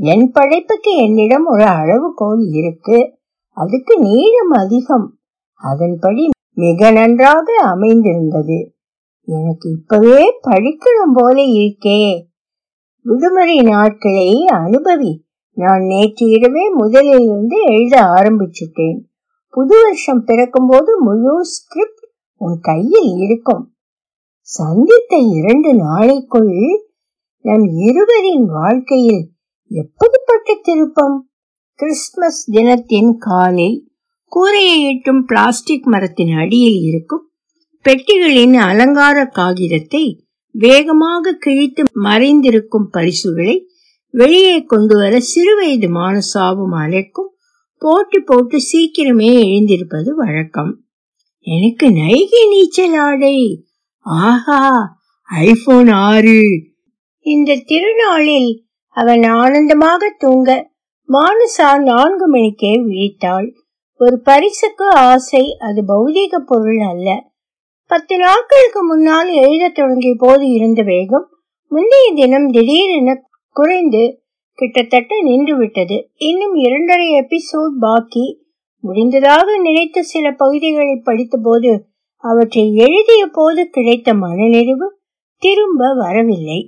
என் படைப்புக்கு என்னிடம் ஒரு அளவுகோல் இருக்கு. அதுக்கு நீளம் அதிகம். அதன்படி மிக நன்றாக அமைந்திருந்தது. எனக்கு இப்பவே படிக்கணும் போல இருக்கே. விடுமுறை நாட்களை அனுபவி. நான் நேற்று இரவே முதலில் இருந்து எழுத ஆரம்பிச்சுட்டேன். புது வருஷம் பிறக்கும் போது முழு ஸ்கிரிப்ட் உன் கையில் இருக்கும். சந்தித்த இரண்டு நாளைக்குள் நம் இருவரின் வாழ்க்கையில் எப்படிப்பட்ட திருப்பம்? கிறிஸ்துமஸ் தினத்தின் காலை கூரையை எட்டும் பிளாஸ்டிக் மரத்தின் அடியில் இருக்கும் பெட்டிகளின் அலங்கார காகிதத்தை வேகமாக கிழித்து மறைந்திருக்கும் பரிசுகளை வெளியே கொண்டு வர சிறுவயது மானசாவும் அலைக்கும் போட்டு போட்டு சீக்கிரமே எழுந்திருப்பது வழக்கம். எனக்கு நைகி நீச்சல் ஆடை. ஆஹா ஐபோன் ஆறு. இந்த திருநாளில் அவன் ஆனந்தமாக தூங்க மானுசா நான்கு மணிக்கே விழித்தாள். ஒரு பரிசுக்கு ஆசை அது பௌதீக பொருள் அல்ல. பத்து நாட்களுக்கு முன்னால் எழுத தொடங்கிய போது இருந்த வேகம் முந்தைய தினம் திடீரென குறைந்து கிட்டத்தட்ட நின்று விட்டது. இன்னும் இரண்டரை எபிசோட் பாக்கி. முடிந்ததாக நினைத்த சில பகுதிகளை படித்த போது அவற்றை எழுதிய போது கிடைத்த மனநிறைவு திரும்ப வரவில்லை.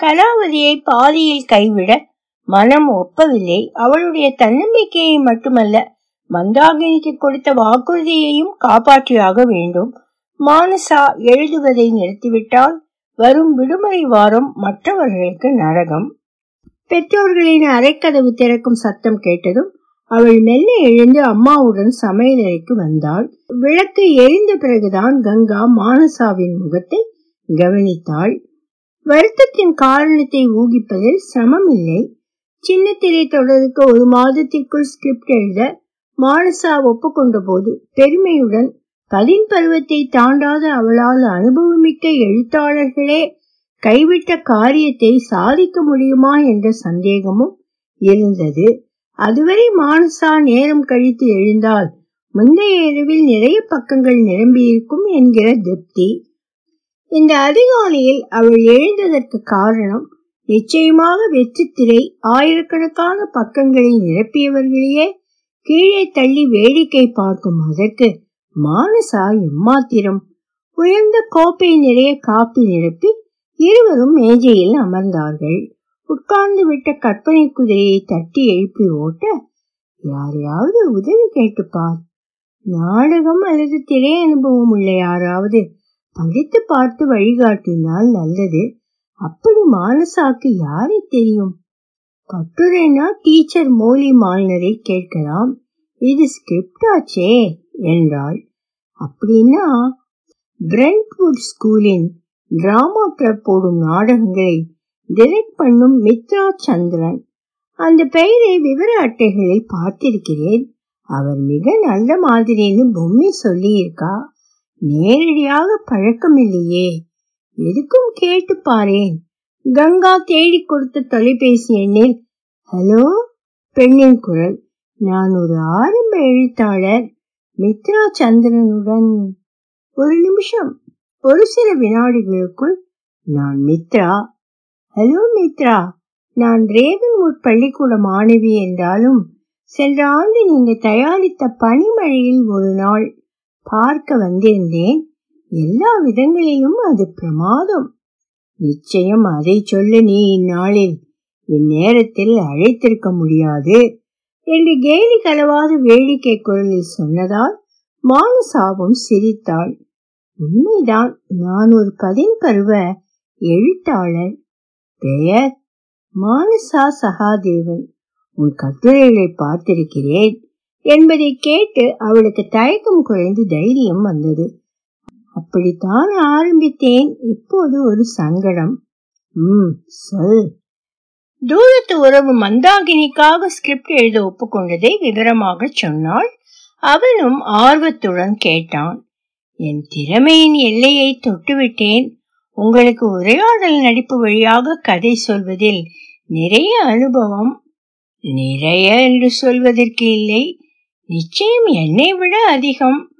கலாவதியை பாதியில் கைவிட மனம் ஒப்பவில்லை. அவளுடைய தன்னம்பிக்கையை மட்டுமல்ல மந்தாகினிக்கு கொடுத்த வாக்குறுதியையும் காப்பாற்றியாக வேண்டும். மானசா எழுதுவதை நிறுத்திவிட்டால் வரும் விடுமுறை வாரம் மற்றவர்களுக்கு நரகம். பெற்றோர்களின் அரைக்கதவு திறக்கும் சத்தம் கேட்டதும் அவள் மெல்ல எழுந்து அம்மாவுடன் சமையலறைக்கு வந்தாள். விளக்கு எரிந்த பிறகுதான் கங்கா மானசாவின் முகத்தை கவனித்தாள். வருத்தத்தின் காரணத்தை ஊகிப்பதில் சிரமம் இல்லை சின்ன திரை தொடருக்கு ஒரு மாதத்திற்குள் ஸ்கிரிப்ட் எழுத மானசா ஒப்புக்கொண்ட போது பெருமையுடன் பதின் பருவத்தை தாண்டாத அவளால் அனுபவமிக்க எழுத்தாளர்களே கைவிட்ட காரியத்தை சாதிக்க முடியுமா? என்ற சந்தேகமும் இருந்தது அதுவரை மானசா நேரம் கழித்து எழுந்தால் முந்தைய இரவில் நிறைய பக்கங்கள் நிரம்பியிருக்கும் என்கிற திருப்தி. இந்த அதிகாலையில் அவள் எழுந்ததற்கு காரணம் நிச்சயமாக வெற்றி திரை ஆயிரக்கணக்கான பக்கங்களை நிரப்பியவர்களையே கீழே தள்ளி வேடிக்கை பார்க்கும் அதற்கு மானசா எம்மாத்திரம். உயர்ந்த கோப்பை நிறைய காப்பி நிரப்பி இருவரும் மேஜையில் அமர்ந்தார்கள். உட்கார்ந்து விட்ட கற்பனை குதிரையை தட்டி எழுப்பி ஓட்ட யாரையாவது உதவி கேட்டுப்பார். நாடகம் அல்லது திரை அனுபவம் உள்ள யாராவது படித்து பார்த்து வழிகாட்டினால் நல்லது. அப்படி மானசாக்கு யாரை தெரியும்? கட்டுரைனா டீச்சர் மோலி மாலினரை கேட்கலாம். இது ஸ்கிரிப்ட் ஆச்சே என்றாள். அப்படின்னா பிரெண்ட்வுட் ஸ்கூலின் டிராமா கிளப் போடும் நாடகங்களை டிரெக்ட் பண்ணும் மித்ரா சந்திரன். அந்த பெயரை விவர அட்டைகளில் பார்த்திருக்கிறேன். அவர் மிக நல்ல மாதிரின்னு பொம்மை சொல்லி இருக்கா நேரடியாக பழக்கம் இல்லையே எதுக்கும் கேட்டு பாரேன் கங்கா தேடி கொடுத்த தொலைபேசி எண்ணில் ஹலோ பெண்ணின் குரல். நான் ஒரு ஆரம்ப எழுத்தாளர். மித்ரா சந்திரனுடன் ஒரு நிமிஷம் ஒரு சில வினாடிகளுக்குள் நான் மித்ரா. ஹலோ மித்ரா. நான் ரேவன்வுட் பள்ளிக்கூட மாணவி என்றாலும் சென்ற ஆண்டு நீங்க தயாரித்த பனிமழையில் ஒரு நாள் பார்க்க வந்திருந்தேன். எல்லா விதங்களிலும் அது பிரமாதம். நிச்சயம் அதை சொல்ல நீ இந்நாளில். இந்நேரத்தில் அழைத்திருக்க முடியாது. என்று கேலி கலவாத வேடிக்கை குரலில் சொன்னதால் மானசாவும் சிரித்தாள். உண்மைதான் நான் ஒரு பதின் பருவ எழுத்தாளர். பெயர் மானசா சகாதேவன். உன் கட்டுரைகளை பார்த்திருக்கிறேன். என்பதை கேட்டு அவளுக்கு தயக்கம் குறைந்து தைரியம் வந்தது. அப்படித்தான் ஆரம்பித்தேன். இப்போது ஒரு சங்கடம். ம் சொல். தூரத்து உறவு மந்தாகினிக்காக ஸ்கிரிப்ட் எழுத ஒப்புக்கொண்டதை விவரமாக சொன்னாள். அவனும் ஆர்வத்துடன் கேட்டான். என் திறமையின் எல்லையை தொட்டுவிட்டேன். உங்களுக்கு உரையாடல் நடிப்பு வழியாக கதை சொல்வதில் நிறைய அனுபவம். நிறைய என்று சொல்வதற்கு இல்லை. நிச்சயம் என்னை விட அதிகம்.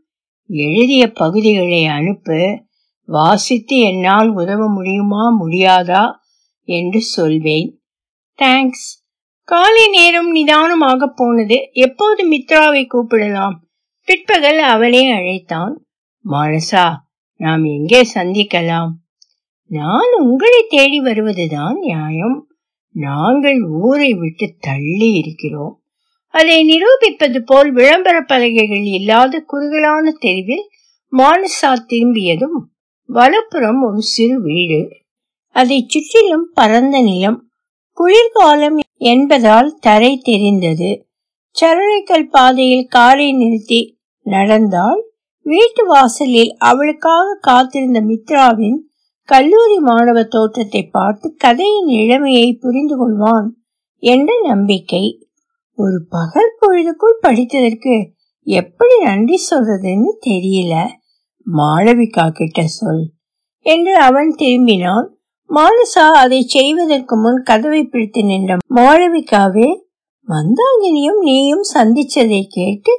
எழுதிய பகுதிகளை அனுப்பு வாசித்து என்னால் உதவ முடியுமா முடியாதா என்று சொல்வேன். தேங்க்ஸ் காலை நேரம் நிதானமாக போனது. எப்போது மித்ராவை கூப்பிடலாம்? பிற்பகல் அவனே அழைத்தான். மானசா நாம் எங்கே சந்திக்கலாம்? நான் உங்களை தேடி வருவதுதான் நியாயம். நாங்கள் ஊரை விட்டு தள்ளி இருக்கிறோம். அதை நிரூபிப்பது போல் விளம்பர பலகைகள் இல்லாத குறுகலான தெருவில் மானசா திரும்பியதும் வலப்புறம் ஒரு சிறு வீடு. அதைச் சுற்றிலும் பரந்த நிலம். குளிர்காலம் என்பதால் தரை தெரிந்தது. சரணைக்கல் பாதையில் காரை நிறுத்தி நடந்தால் வீட்டு வாசலில் அவளுக்காக காத்திருந்த மித்ராவின் கல்லூரி மாணவ தோற்றத்தை பார்த்து கதையின் இளமையை புரிந்து கொள்வான் என்ற நம்பிக்கை. ஒரு பகல் பொழுதுக்குள் படித்ததற்கு எப்படி நன்றி சொல்றதுன்னு தெரியல. மாளவிகா கிட்ட சொல் என்று அவன் திரும்பினான். மானசா அதை செய்வதற்கு முன் கதவை பிடித்து நின்ற மாளவிகாவே மந்தாங்கினியும் நீயும் சந்திச்சதை கேட்டு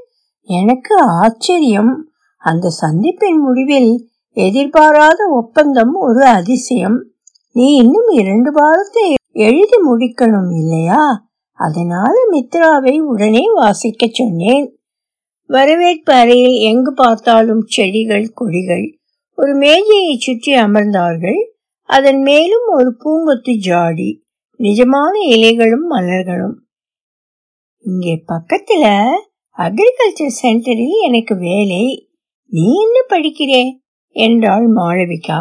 எனக்கு ஆச்சரியம். அந்த சந்திப்பின் முடிவில் எதிர்பாராத ஒப்பந்தம் ஒரு அதிசயம். நீ இன்னும் இரண்டு வாரத்தை எழுதி முடிக்கணும் இல்லையா? அதனால மித்ராவை உடனே வாசிக்க சொன்னேன். வரவேற்பு அறையில் எங்கு பார்த்தாலும் செடிகள் கொடிகள். ஒரு மேஜையை சுற்றி அமர்ந்தார்கள். அதன் மேலும் ஒரு பூங்கொத்து ஜாடி. நிஜமான இலைகளும் மலர்களும். இங்கே பக்கத்துல அக்ரிகல்ச்சர் சென்டரில் எனக்கு வேலை. நீ என்ன படிக்கிறே? என்றாள் மாளவிகா.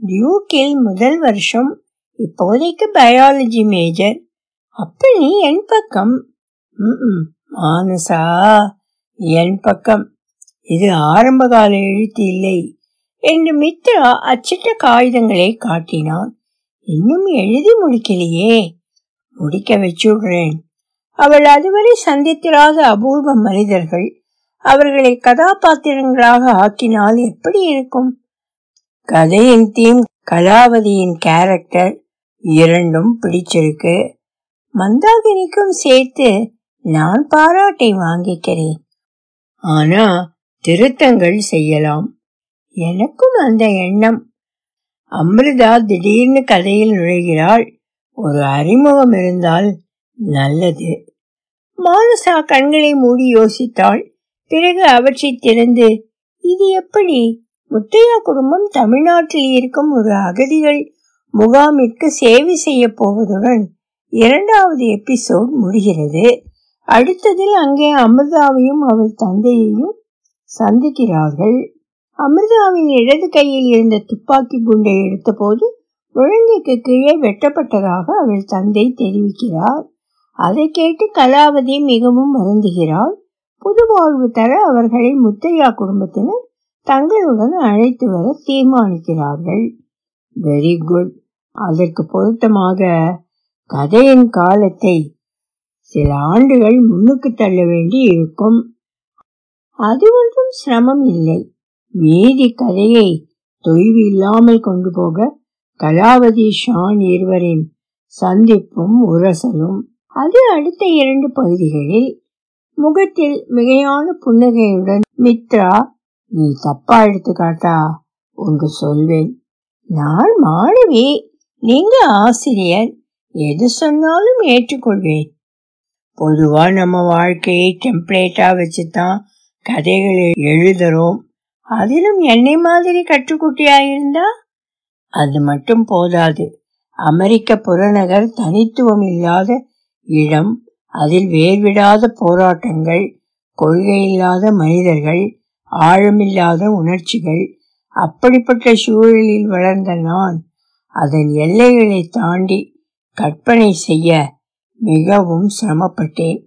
டியூக்கில் முதல் வருஷம். இப்போதைக்கு பயாலஜி மேஜர் அப்ப நீ என் பக்கம். மானசா என் பக்கம். இது ஆரம்பகால எழுத்து இல்லை என்று மித்ரா அச்சிட்ட காகிதங்களை காட்டினான். இன்னும் எழுதி முடிக்கலையே. முடிக்க வச்சுடுறேன். அவள் அதுவரை சந்தித்திராத அபூர்வ மனிதர்கள் அவர்களை கதாபாத்திரங்களாக ஆக்கினால் எப்படி இருக்கும்? கதையின் தீம் கலாவதியின் கேரக்டர் இரண்டும் பிடிச்சிருக்கு. மந்தாகினிக்கும் சேர்த்து நான் பாராட்டை வாங்கிக்கிறேன். ஆனா திருத்தங்கள் செய்யலாம். எனக்கும் அந்த எண்ணம். அமிர்தா திடீர்னு கதையில் நுழைகிறாள். ஒரு அறிமுகம் இருந்தால் நல்லது. மானசா கண்களை மூடி யோசித்தாள். பிறகு அவற்றை திறந்து இது எப்படி? முத்தையா குடும்பம் தமிழ்நாட்டில் இருக்கும் ஒரு அகதிகள் முகாமிற்கு சேவை செய்ய போவதுடன் இரண்டாவது எபிசோட் முடிகிறது. அடுத்ததில் அங்கே அமிர்தாவையும் அவள் தந்தையையும் சந்திக்கிறார்கள். அமிர்தாவின் இடது கையில் இருந்த துப்பாக்கி குண்டை எடுத்தபோது முழங்கைக்கு கீழே வெட்டப்பட்டதாக அவள் தந்தை தெரிவிக்கிறார். அதை கேட்டு கலாவதி மிகவும் வருந்துகிறாள். புது வாழ்வு தர அவர்களை முத்தையா குடும்பத்தினர் தங்களுடன் அழைத்து வர தீர்மானிக்கிறார்கள். வெரி குட் அதற்கு பொருத்தமாக கதையின் காலத்தை சில ஆண்டுகள் முன்னுக்கு தள்ள வேண்டி இருக்கும் அது ஒன்றும் சிரமம் இல்லை. மீதி கதையை தொய்வு இல்லாமல் கொண்டு போக கலாவதி ஷான் இருவரின் சந்திப்பும் உரசலும். அது அடுத்த இரண்டு பகுதிகளில் முகத்தில் மிகையான புன்னகையுடன் மித்ரா நீ தப்பா எடுத்துக்காட்டா ஒன்று சொல்வேன். நான் மாணவி நீங்க ஆசிரியர். எது சொன்னாலும் ஏற்றுக்கொள்வேன். பொதுவா நம்ம வாழ்க்கையை டெம்ப்ளேட்டா வச்சுதான் கதைகளை எழுதுறோம். அதிலும் என்னை மாதிரி கற்றுக்குட்டியா இருந்தா? அது மட்டும் போதாது. அமெரிக்க புறநகர் தனித்துவம் இல்லாத இடம் அதில் வேர்விடாத போராட்டங்கள் கொள்கை இல்லாத மனிதர்கள் ஆழமில்லாத உணர்ச்சிகள் அப்படிப்பட்ட சூழலில் வளர்ந்த நான் அதன் எல்லைகளை தாண்டி கற்பனை செய்ய மிகவும் சிரமப்பட்டேன்.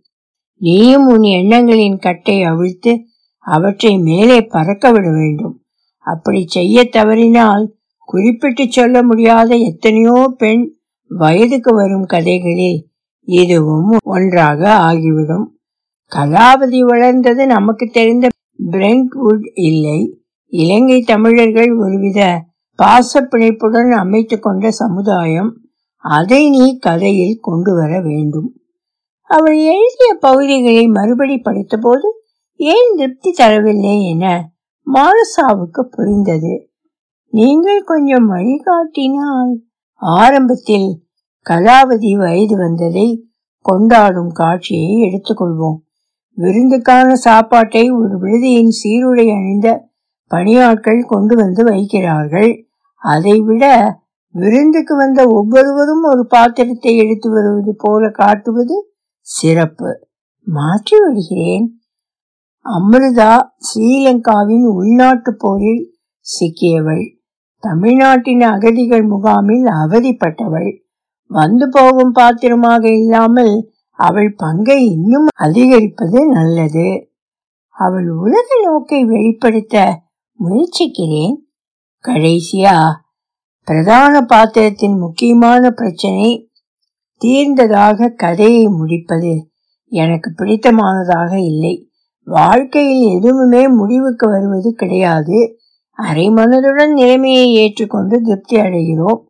நீயும் உன் எண்ணங்களின் கட்டை அவிழ்த்து அவற்றை மேலே பறக்க விட வேண்டும். அப்படி செய்ய தவறினால் குறிப்பிட்டு சொல்ல முடியாத எத்தனையோ பெண் வயதுக்கு வரும் கதைகளில் இதுவும் ஒன்றாக ஆகிவிடும். கலாபதி வளர்ந்தது நமக்கு தெரிந்த பிரெண்ட்வுட் இல்லை. இலங்கை தமிழர்கள் ஒருவித பாச பிணைப்புடன் அமைத்து கொண்ட சமுதாயம். அதை நீ கதையில் கொண்டு வர வேண்டும். அவள் எழுதிய பகுதிகளை மறுபடி படித்தபோது ஏன் திருப்தி தரவில்லை என மானசாவுக்கு புரிந்தது. நீங்கள் கொஞ்சம் வழிகாட்டினால் ஆரம்பத்தில் கலாவதி வயது வந்ததை கொண்டாடும் காட்சியை எடுத்துக்கொள்வோம். விருந்துக்கான சாப்பாட்டை ஒரு விடுதியின் சீருடை அணிந்த பணியாட்கள் கொண்டு வந்து வைக்கிறார்கள். அதைவிட விருந்துக்கு வந்த ஒவ்வொருவரும் ஒரு பாத்திரத்தை எடுத்து வருவது போல காட்டுவது சிறப்பு. மாற்றி விடுகிறேன். அமிர்தா ஸ்ரீலங்காவின் உள்நாட்டு போரில் சிக்கியவள். தமிழ்நாட்டின் அகதிகள் முகாமில் அவதிப்பட்டவள். வந்து போகும் பாத்திரமாக இல்லாமல் அவள் பங்கை இன்னும் அதிகரிப்பது நல்லது. அவள் உலக நோக்கை வெளிப்படுத்த முயற்சிக்கிறேன். கடைசியா பிரதான பாத்திரத்தின் முக்கியமான பிரச்சனை தீர்ந்ததாக கதையை முடிப்பது. எனக்கு பிடித்தமானதாக இல்லை. வாழ்க்கையில் எதுவுமே முடிவுக்கு வருவது கிடையாது. அரை மனதுடன் நிலைமையை ஏற்றுக்கொண்டு திருப்தி அடைகிறோம்.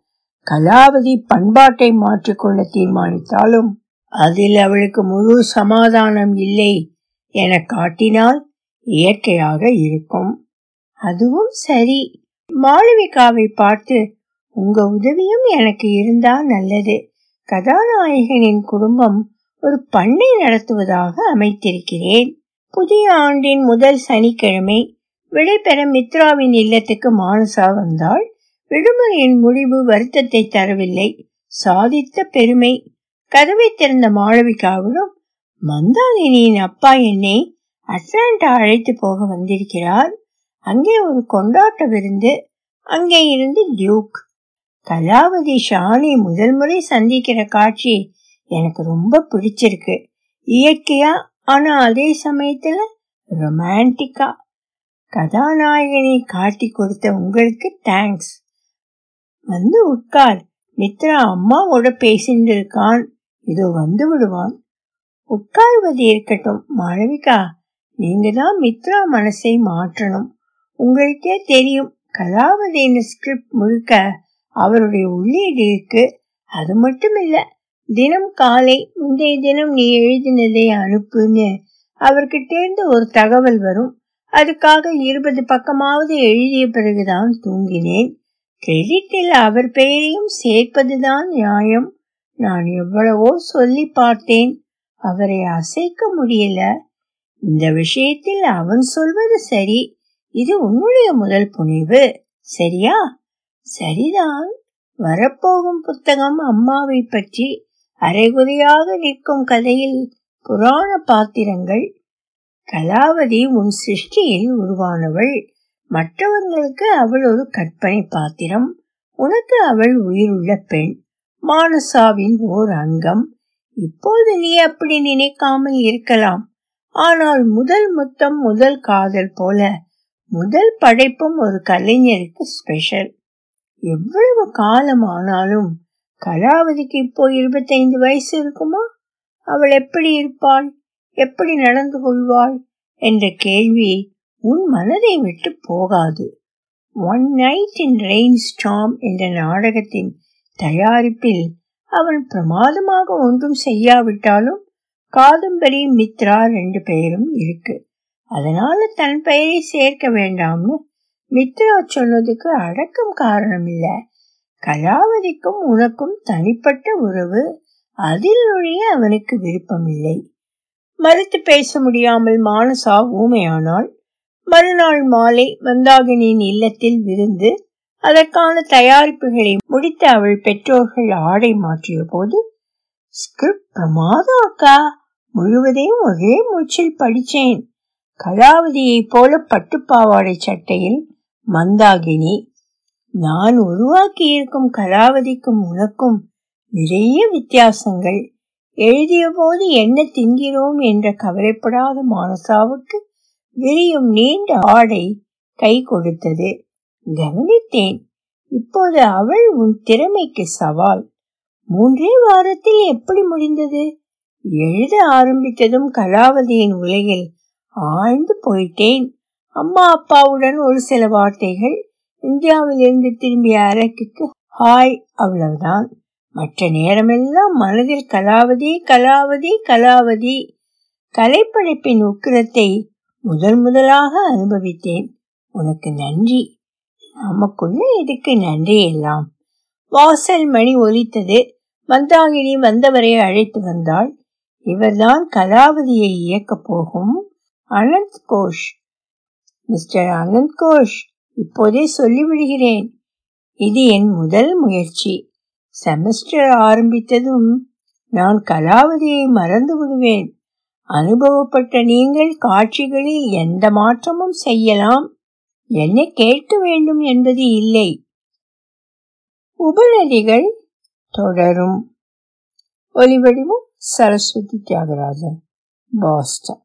கலாவதி பண்பாட்டை மாற்றிக்கொள்ள தீர்மானித்தாலும் அதில் அவளுக்கு முழு சமாதானம் இல்லை என காட்டினால் இயற்கையாக இருக்கும். அதுவும் சரி. மாளவிகாவை பார்த்து உங்க உதவியும் எனக்கு இருந்தா நல்லது. கதாநாயகனின் குடும்பம் ஒரு பண்ணை நடத்துவதாக அமைத்திருக்கிறேன். புதிய ஆண்டின் முதல் சனிக்கிழமை விடைபெற மித்ராவின் இல்லத்துக்கு மானசா வந்தாள். விடுமுறையின் முடிவு வருத்தத்தை தரவில்லை. சாதித்த பெருமை. கதவை திறந்த மாளவிகாவிடம் மந்தாகினியின் அப்பா என்னை அட்லாண்டா அழைத்து போக வந்திருக்கிறார். அங்கே ஒரு கொண்டாட்ட விருந்து. அங்கே இருந்து டியூக். கலாவதி ஷானி முதல் முறை சந்திக்கிற காட்சி எனக்கு ரொம்ப பிடிச்சிருக்கு. இயற்கையா ஆனா அதே சமயத்துல ரொமான்டிக்கா கதாநாயகனை காட்டி கொடுத்த உங்களுக்கு தேங்க்ஸ் வந்து உட்கார். மித்ரா அம்மாவோட பேசிட்டு இருக்கான் இதோ வந்து விடுவான். உட்கார்வது இருக்கட்டும் மாளவிகா. நீங்க தான் மித்ரா மனசை மாற்றணும். உங்களுக்கே தெரியும் கலாவதியின் ஸ்கிரிப்ட் முழுக்க அவருடைய உள்ளீடுக்கு அது மட்டும் இல்ல தினம் காலை முந்தைய தினம் நீ எழுதினதை அனுப்புன்னு அவர்கிட்டேருந்து ஒரு தகவல் வரும். அதுக்காக இருபது பக்கமாவது எழுதிய பிறகுதான் தூங்கினேன். கிரெடிட்டில் அவர் பெயரையும் சேர்ப்பதுதான் நியாயம். நான் எவ்வளவோ சொல்லி பார்த்தேன். அவரை அசைக்க முடியல. இந்த விஷயத்தில் அவன் சொல்வது சரி. இது உன்னுடைய முதல் புனைவு. சரியா? சரிதான். வரப்போகும் புத்தகம் அம்மாவை பற்றி அரைகுறையாக நிற்கும் கதையில் புராண பாத்திரங்கள். கலாவதி உன் சிருஷ்டியில் உருவானவள். மற்றவர்களுக்கு அவள் ஒரு கற்பனை பாத்திரம். உனக்கு அவள் உயிருள்ள பெண். மானசாவின் ஓர் அங்கம். இப்போது நீ அப்படி நினைக்காமல் இருக்கலாம். ஆனால் முதல் முத்தம் முதல் காதல் போல முதல் படைப்பும் ஒரு கலைஞருக்கு ஸ்பெஷல் எவ்வளவு காலம் ஆனாலும் கலாவதிக்கு இப்போ இருபத்தைந்து வயசு இருக்குமா? அவள் எப்படி இருப்பாள்? எப்படி நடந்து கொள்வாள்? என்ற கேள்வி உன் மனதை விட்டு போகாது. One night in rain storm என்ற நாடகத்தின் தயாரிப்பில் அவன் பிரமாதமாக ஒன்றும் செய்யாவிட்டாலும் காதம்பரி மித்ரா ரெண்டு பெயரும் இருக்கு. அதனால தன் பெயரை சேர்க்க வேண்டாம்னு மித்ரா சொன்னதுக்கு அடக்கம் காரணம் இல்ல கலாவதிக்கும் உனக்கும் தனிப்பட்ட உறவு. அதில் நுழைய அவனுக்கு விருப்பமில்லை. மறுத்து பேச முடியாமல் மானசா ஊமையானாள். மறுநாள் மாலை மந்தாகினியின் இல்லத்தில் விருந்து அதற்கான தயாரிப்புகளை முடித்த அவள் பெற்றோர்கள் ஆடை மாற்றிய போது ஸ்கிரிப்ட் பிரமாதம் அக்கா. முழுவதையும் ஒரே மூச்சில் படிச்சேன். கலாவதியை போல பட்டுப்பாவாடை சட்டையில் மந்தாகினி நான் உருவாக்கி இருக்கும் கலாவதிக்கும் உனக்கும் நிறைய வித்தியாசங்கள். எழுதிய போது என்ன தின்கிறோம் என்ற கவலைப்படாத மானசாவுக்கு விரியும் நீண்ட ஆடை கை கொடுத்தது. கவனித்தேன். இப்போது அவள் உன் திறமைக்கு சவால். மூன்றே வாரத்தில் எப்படி முடிந்தது? எழுத ஆரம்பித்ததும் கலாவதியின் உலகில் ஆழ்ந்து போயிட்டேன். அம்மா அப்பாவுடன் ஒரு சில வார்த்தைகள். இந்தியாவில் இருந்து திரும்பிய அரட்டுக்கு ஹாய் அவ்வளவுதான். மற்ற நேரமெல்லாம் மனதில் கலாவதி கலாவதி கலாவதி. கலைப்படைப்பின் உக்கிரத்தை முதல் முதலாக அனுபவித்தேன். உனக்கு நன்றி. நமக்குள்ள இதுக்கு நன்றி எல்லாம். வாசல் மணி ஒலித்தது. மந்தாகினி வந்தவரை அழைத்து வந்தாள். இவர்தான் கலாவதியை இயக்கப் போகும் அனந்த் கோஷ். மிஸ்டர் அனந்த் கோஷ் இப்போதே சொல்லிவிடுகிறேன் இது என் முதல் முயற்சி. செமஸ்டர் ஆரம்பித்ததும் நான் கலாவதியை மறந்து விடுவேன். அனுபவப்பட்ட நீங்கள் காட்சிகளில் எந்த மாற்றமும் செய்யலாம். என்னை கேட்க வேண்டும் என்பது இல்லை. உபநதிகள் தொடரும். ஒலிவடிவும் சரஸ்வதி தியாகராஜன் பாஸ்டன்.